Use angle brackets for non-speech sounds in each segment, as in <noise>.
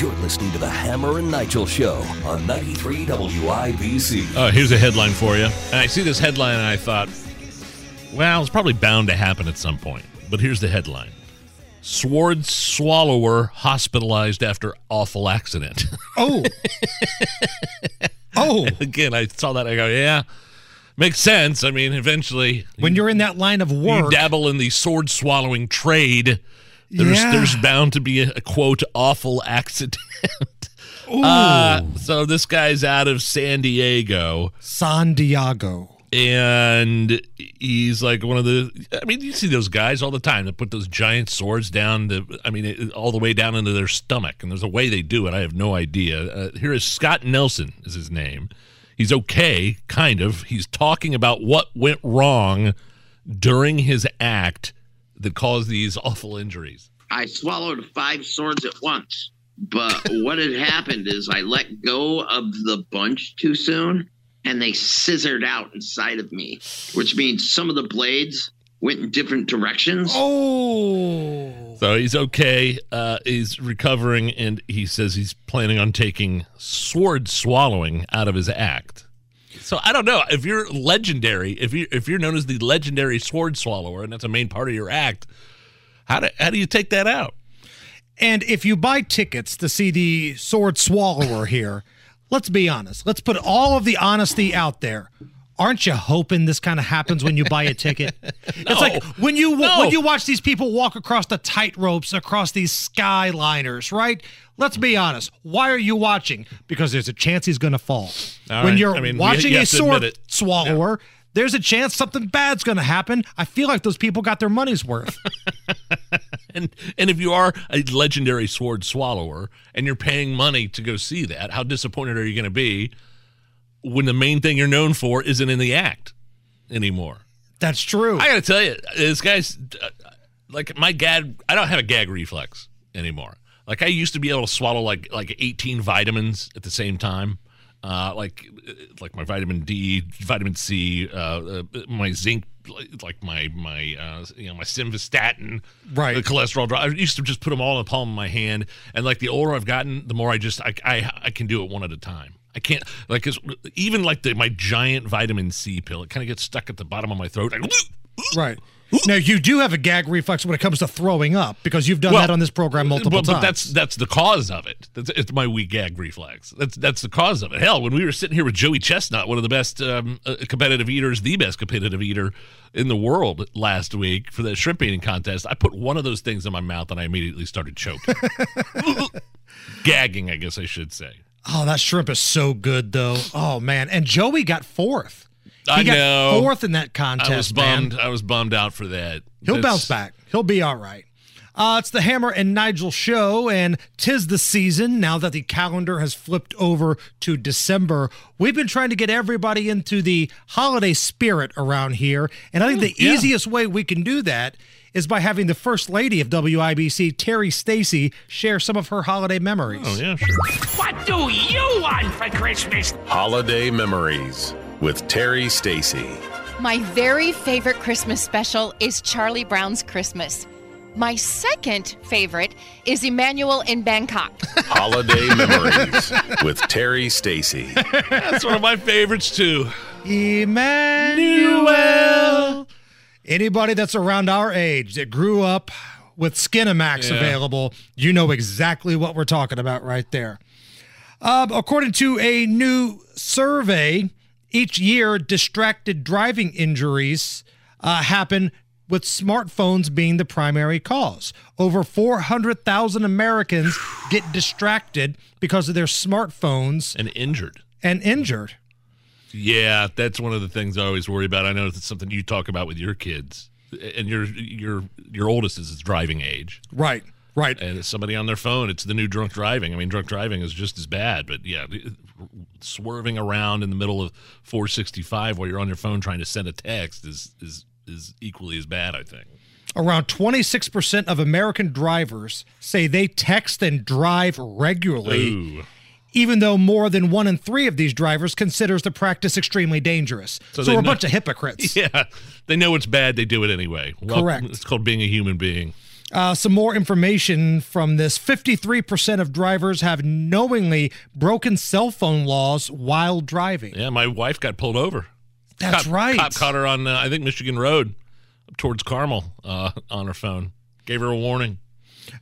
You're listening to the Hammer and Nigel Show on 93 WIBC. Uh, here's a headline for you. And I see this headline and I thought, well, it's probably bound to happen at some point. But here's the headline Sword swallower hospitalized after awful accident. <laughs> Oh. oh. <laughs> Again, I saw that. I go, yeah, makes sense. I mean, eventually, When you're in that line of work. you dabble in the sword swallowing trade. There's Yeah. there's bound to be a, a quote awful accident. <laughs> Uh, so this guy's out of San Diego. San Diego. and he's like one of the i mean you see those guys all the time that put those giant swords down the i mean it, all the way down into their stomach and there's a way they do it i have no idea uh, here is scott nelson is his name he's okay kind of he's talking about what went wrong during his act that caused these <laughs> awful injuries I swallowed five swords at once. But <laughs> what had happened is I let go of the bunch too soon and they scissored out inside of me, which means some of the blades went in different directions. Oh. so he's okay uh, he's recovering and he says he's planning on taking sword swallowing out of his act So I don't know if you're legendary, if you if you're known as the legendary sword swallower, and that's a main part of your act. How do how do you take that out? And if you buy tickets to see the sword swallower here, let's be honest. Let's put all of the honesty out there. Aren't you hoping this kind of happens when you buy a ticket? <laughs> It's like when you No. when you watch these people walk across the tight ropes across these skyliners, right? Let's be honest. Why are you watching? Because there's a chance he's going to fall. All when right. you're I mean, watching you a have to admit sword swallower, there's a chance something bad's going to happen. I feel like those people got their money's worth. <laughs> And and if you are a legendary sword swallower and you're paying money to go see that, how disappointed are you going to be when the main thing you're known for isn't in the act anymore? That's true. I got to tell you, this guy's uh, like my gag. I don't have a gag reflex anymore. Like I used to be able to swallow like like 18 vitamins at the same time. Uh, like like my vitamin D, vitamin C, uh, uh, my zinc, like my my uh, you know my simvastatin, Right. The cholesterol drop. I used to just put them all in the palm of my hand, and like the older I've gotten, the more I just I I, I can do it one at a time. I can't like 'cause even like the my giant vitamin C pill. It kind of gets stuck at the bottom of my throat. I, Right. Now you do have a gag reflex when it comes to throwing up because you've done that on this program multiple but, but times. that's that's the cause of it. That's it's my weak gag reflex. That's that's the cause of it. Hell, when we were sitting here with Joey Chestnut, one of the best um, uh, competitive eaters, the best competitive eater in the world last week for the shrimp eating contest, I put one of those things in my mouth and I immediately started choking, <laughs> gagging. I guess I should say. Oh, that shrimp is so good though. Oh man, and Joey got fourth. He I got know. fourth in that contest. I was man. bummed. I was bummed out for that. He'll That's- bounce back. He'll be all right. Uh, it's the Hammer and Nigel show, and tis the season now that the calendar has flipped over to December. We've been trying to get everybody into the holiday spirit around here, and I think the yeah. easiest way we can do that is by having the First Lady of WIBC, Terry Stacy, share some of her holiday memories. Oh yeah, sure. What do you want for Christmas? Holiday Memories with Terry Stacy. My very favorite Christmas special is Charlie Brown's Christmas. My second favorite is Emmanuelle in Bangkok. <laughs> Holiday Memories with Terry Stacy. <laughs> That's one of my favorites too. Emmanuelle. Anybody that's around our age that grew up with Skinemax Yeah. available, you know exactly what we're talking about right there. Uh, according to a new survey, each year distracted driving injuries uh, happen with smartphones being the primary cause. Over 400,000 Americans get distracted because of their smartphones And injured. and injured. Yeah, that's one of the things I always worry about. I know it's something you talk about with your kids. and your your your oldest is driving age, Right. Right. and somebody on their phone. It's the new drunk driving. I mean, drunk driving is just as bad, but yeah, swerving around in the middle of 465 while you're on your phone trying to send a text is is is equally as bad. I think. Around 26% of American drivers say they text and drive regularly, Ooh. Even though more than one in three of these drivers considers the practice extremely dangerous. So, they we're a bunch of hypocrites. <laughs> Yeah, they know it's bad. They do it anyway. Well, Correct. It's called being a human being. Uh, some more information from this 53% of drivers have knowingly broken cell phone laws while driving. Yeah, my wife got pulled over. That's cop, right. Cop caught her on, uh, I think, Michigan Road towards Carmel uh, on her phone. Gave her a warning.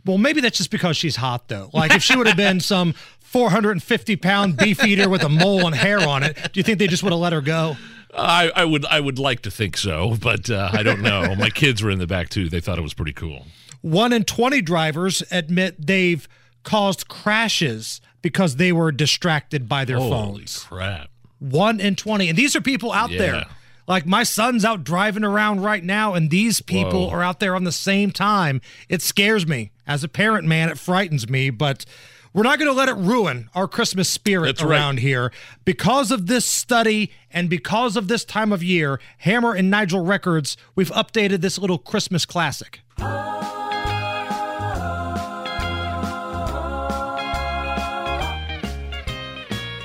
Well, maybe that's just because she's hot, though. Like if she would have been <laughs> some 450 pound beef eater with a mole and hair on it, do you think they just would have let her go? I, I would I would like to think so, but uh, I don't know. <laughs> my kids were in the back too. They thought it was pretty cool. One in 20 drivers admit they've caused crashes because they were distracted by their phones. Holy phones. crap! One in 20. And these are people out Yeah. there. Like my son's out driving around right now, and these people Whoa. are out there on the same time. It scares me. As a parent, man, it frightens me, but we're not going to let it ruin our Christmas spirit That's right. around here. Because of this study and because of this time of year, Hammer and Nigel Records, we've updated this little Christmas classic.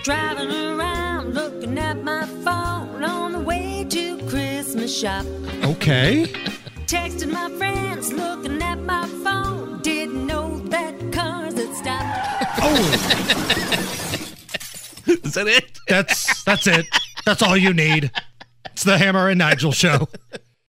Driving around looking at my phone on the way to Christmas shop. Okay. Texting my friends looking at my phone. Didn't know that <laughs> Is that it? that's that's it. That's all you need. It's the Hammer and Nigel show. <laughs>